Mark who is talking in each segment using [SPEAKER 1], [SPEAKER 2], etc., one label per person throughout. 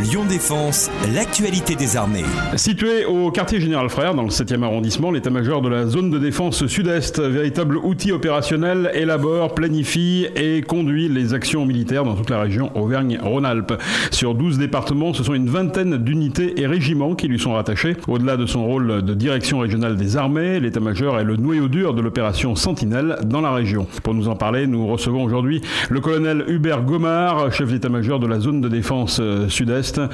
[SPEAKER 1] Lyon Défense, l'actualité des armées.
[SPEAKER 2] Situé au quartier Général Frère, dans le 7e arrondissement, l'état-major de la zone de défense sud-est, véritable outil opérationnel, élabore, planifie et conduit les actions militaires dans toute la région Auvergne-Rhône-Alpes. Sur 12 départements, ce sont une vingtaine d'unités et régiments qui lui sont rattachés. Au-delà de son rôle de direction régionale des armées, l'état-major est le noyau dur de l'opération Sentinelle dans la région. Pour nous en parler, nous recevons aujourd'hui le colonel Hubert Gomard, chef d'état-major de la zone de défense euh,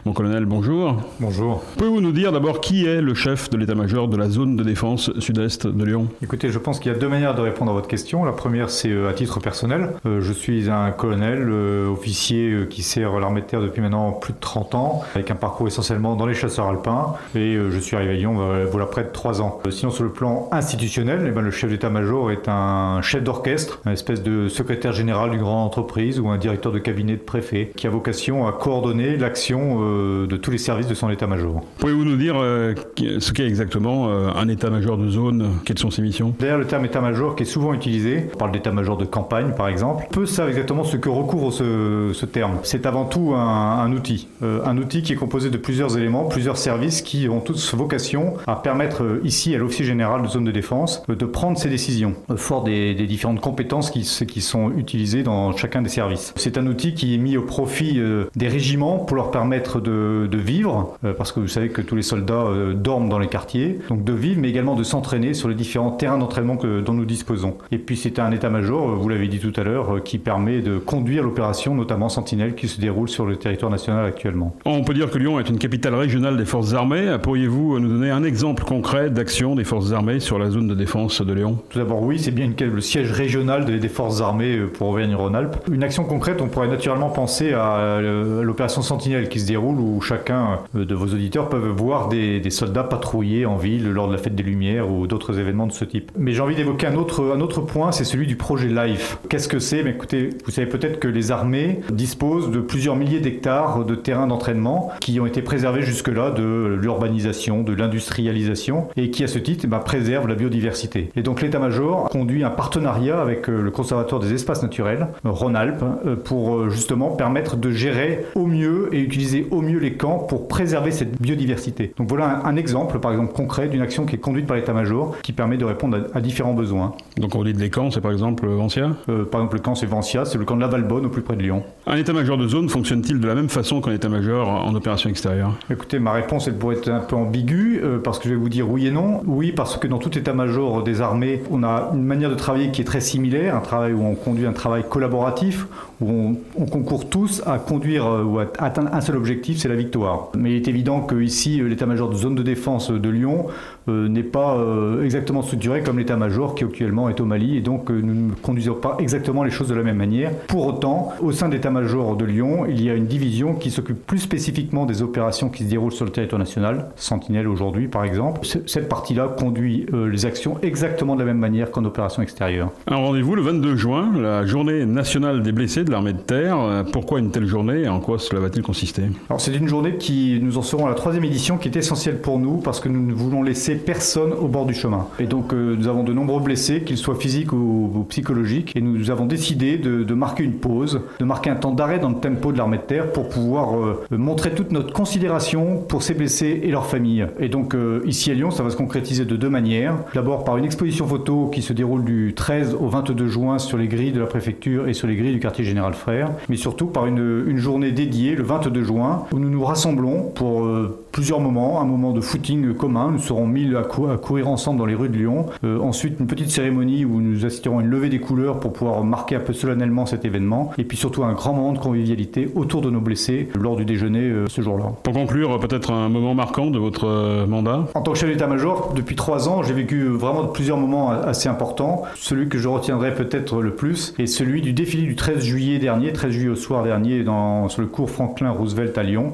[SPEAKER 2] mon colonel, bonjour.
[SPEAKER 3] Bonjour.
[SPEAKER 2] Pouvez-vous nous dire d'abord qui est le chef de l'état-major de la zone de défense sud-est de Lyon?
[SPEAKER 3] Écoutez, je pense qu'il y a deux manières de répondre à votre question. La première, c'est euh, à titre personnel. Euh, je suis un colonel, euh, officier qui sert l'armée de terre depuis maintenant plus de 30 ans, avec un parcours essentiellement dans les chasseurs alpins. Et je suis arrivé à Lyon voilà près de 3 ans. Sinon, sur le plan institutionnel, eh ben, le chef d'état-major est un chef d'orchestre, une espèce de secrétaire général d'une grande entreprise ou un directeur de cabinet de préfet qui a vocation à coordonner l'action euh, de tous les services de son état-major.
[SPEAKER 2] Pouvez-vous nous dire euh, ce qu'est exactement euh, un état-major de zone? Quelles sont ses missions?
[SPEAKER 3] D'ailleurs, le terme état-major qui est souvent utilisé, on parle d'état-major de campagne par exemple, peu savent exactement ce que recouvre ce, terme. C'est avant tout un, outil, un outil qui est composé de plusieurs éléments, plusieurs services qui ont tous vocation à permettre ici à l'officier général de zone de défense de prendre ses décisions, fort des, différentes compétences qui, qui sont utilisées dans chacun des services. C'est un outil qui est mis au profit des régiments pour leur permettre permettre de, vivre, euh, parce que vous savez que tous les soldats euh, dorment dans les quartiers, donc de vivre, mais également de s'entraîner sur les différents terrains d'entraînement dont nous disposons. Et puis c'est un état-major, euh, vous l'avez dit tout à l'heure, qui permet de conduire l'opération, notamment Sentinelle, qui se déroule sur le territoire national actuellement.
[SPEAKER 2] On peut dire que Lyon est une capitale régionale des forces armées. Pourriez-vous nous donner un exemple concret d'action des forces armées sur la zone de défense de Lyon?
[SPEAKER 3] Tout d'abord, oui, c'est bien le siège régional des forces armées pour Auvergne-Rhône-Alpes. Une action concrète, on pourrait naturellement penser à l'opération Sentinelle qui se déroule où chacun euh, de vos auditeurs peuvent voir des, soldats patrouiller en ville lors de la fête des Lumières ou d'autres événements de ce type. Mais j'ai envie d'évoquer un autre, un autre point, c'est celui du projet LIFE. Qu'est-ce que c'est? Écoutez, vous savez peut-être que les armées disposent de plusieurs milliers d'hectares de terrains d'entraînement qui ont été préservés jusque-là de l'urbanisation, de l'industrialisation et qui à ce titre ben, préservent la biodiversité. Et donc l'état-major conduit un partenariat avec euh, le Conservatoire des espaces naturels, Rhône-Alpes, euh, pour justement permettre de gérer au mieux et utiliser au mieux les camps pour préserver cette biodiversité. Donc voilà un, exemple, par exemple, concret d'une action qui est conduite par l'état-major qui permet de répondre à, différents besoins.
[SPEAKER 2] Donc on dit les camps, c'est par exemple Vancia?
[SPEAKER 3] Euh, Par exemple, le camp, c'est Vancia, c'est le camp de la Valbonne, au plus près de Lyon.
[SPEAKER 2] Un état-major de zone fonctionne-t-il de la même façon qu'un état-major en opération extérieure?
[SPEAKER 3] Écoutez, ma réponse, elle pourrait être un peu ambiguë, euh, parce que je vais vous dire oui et non. Oui, parce que dans tout état-major des armées, on a une manière de travailler qui est très similaire, un travail où on conduit un travail collaboratif, où on, on concourt tous à conduire euh, ou à atteindre un seul objectif c'est la victoire. Mais il est évident qu'ici, euh, l'état-major de zone de défense de Lyon euh, n'est pas euh, exactement structuré comme l'état-major qui actuellement est au Mali, et donc nous ne conduisons pas exactement les choses de la même manière. Pour autant, au sein de l'état-major de Lyon, il y a une division qui s'occupe plus spécifiquement des opérations qui se déroulent sur le territoire national, Sentinelle aujourd'hui par exemple. Cette partie-là conduit les actions exactement de la même manière qu'en opération extérieure.
[SPEAKER 2] Un rendez-vous le 22 juin, la journée nationale des blessés de l'armée de terre. Pourquoi une telle journée et en quoi cela va-t-il consister?
[SPEAKER 3] Alors c'est une journée qui, nous en serons à la troisième édition, qui est essentielle pour nous parce que nous ne voulons laisser personne au bord du chemin. Et donc euh, nous avons de nombreux blessés, qu'ils soient physiques ou, psychologiques, et nous avons décidé de, marquer une pause, de marquer un temps d'arrêt dans le tempo de l'armée de terre pour pouvoir euh, montrer toute notre considération pour ces blessés et leurs familles. Et donc euh, ici à Lyon, ça va se concrétiser de deux manières. D'abord par une exposition photo qui se déroule du 13 au 22 juin sur les grilles de la préfecture et sur les grilles du quartier général Frère, mais surtout par une, une journée dédiée le 22 juin où nous nous rassemblons pour euh, plusieurs moments, un moment de footing commun, nous serons mille à, courir ensemble dans les rues de Lyon, euh, ensuite une petite cérémonie où nous assisterons à une levée des couleurs pour pouvoir marquer un peu solennellement cet événement, et puis surtout un grand moment de convivialité autour de nos blessés lors du déjeuner euh, ce jour-là.
[SPEAKER 2] Pour conclure, peut-être un moment marquant de votre mandat
[SPEAKER 3] En tant que chef d'état-major, depuis trois ans, j'ai vécu vraiment plusieurs moments assez importants. Celui que je retiendrai peut-être le plus est celui du défilé du 13 juillet dernier, 13 juillet au soir dernier, dans, sur le cours Franklin Roosevelt à Lyon.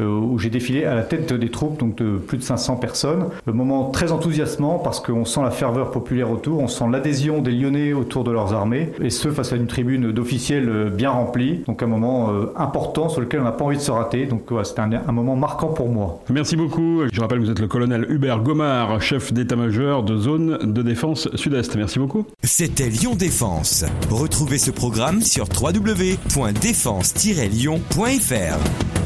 [SPEAKER 3] Euh, où j'ai défilé à la tête des troupes, donc de plus de 500 personnes. Un moment très enthousiasmant parce qu'on sent la ferveur populaire autour, on sent l'adhésion des Lyonnais autour de leurs armées, et ce face à une tribune d'officiels bien remplie. Donc un moment euh, important sur lequel on n'a pas envie de se rater. Donc c'était un, un, moment marquant pour moi.
[SPEAKER 2] Merci beaucoup. Je rappelle que vous êtes le colonel Hubert Gomard, chef d'état-major de zone de défense sud-est. Merci beaucoup.
[SPEAKER 1] C'était Lyon Défense. Retrouvez ce programme sur www.défense-lyon.fr.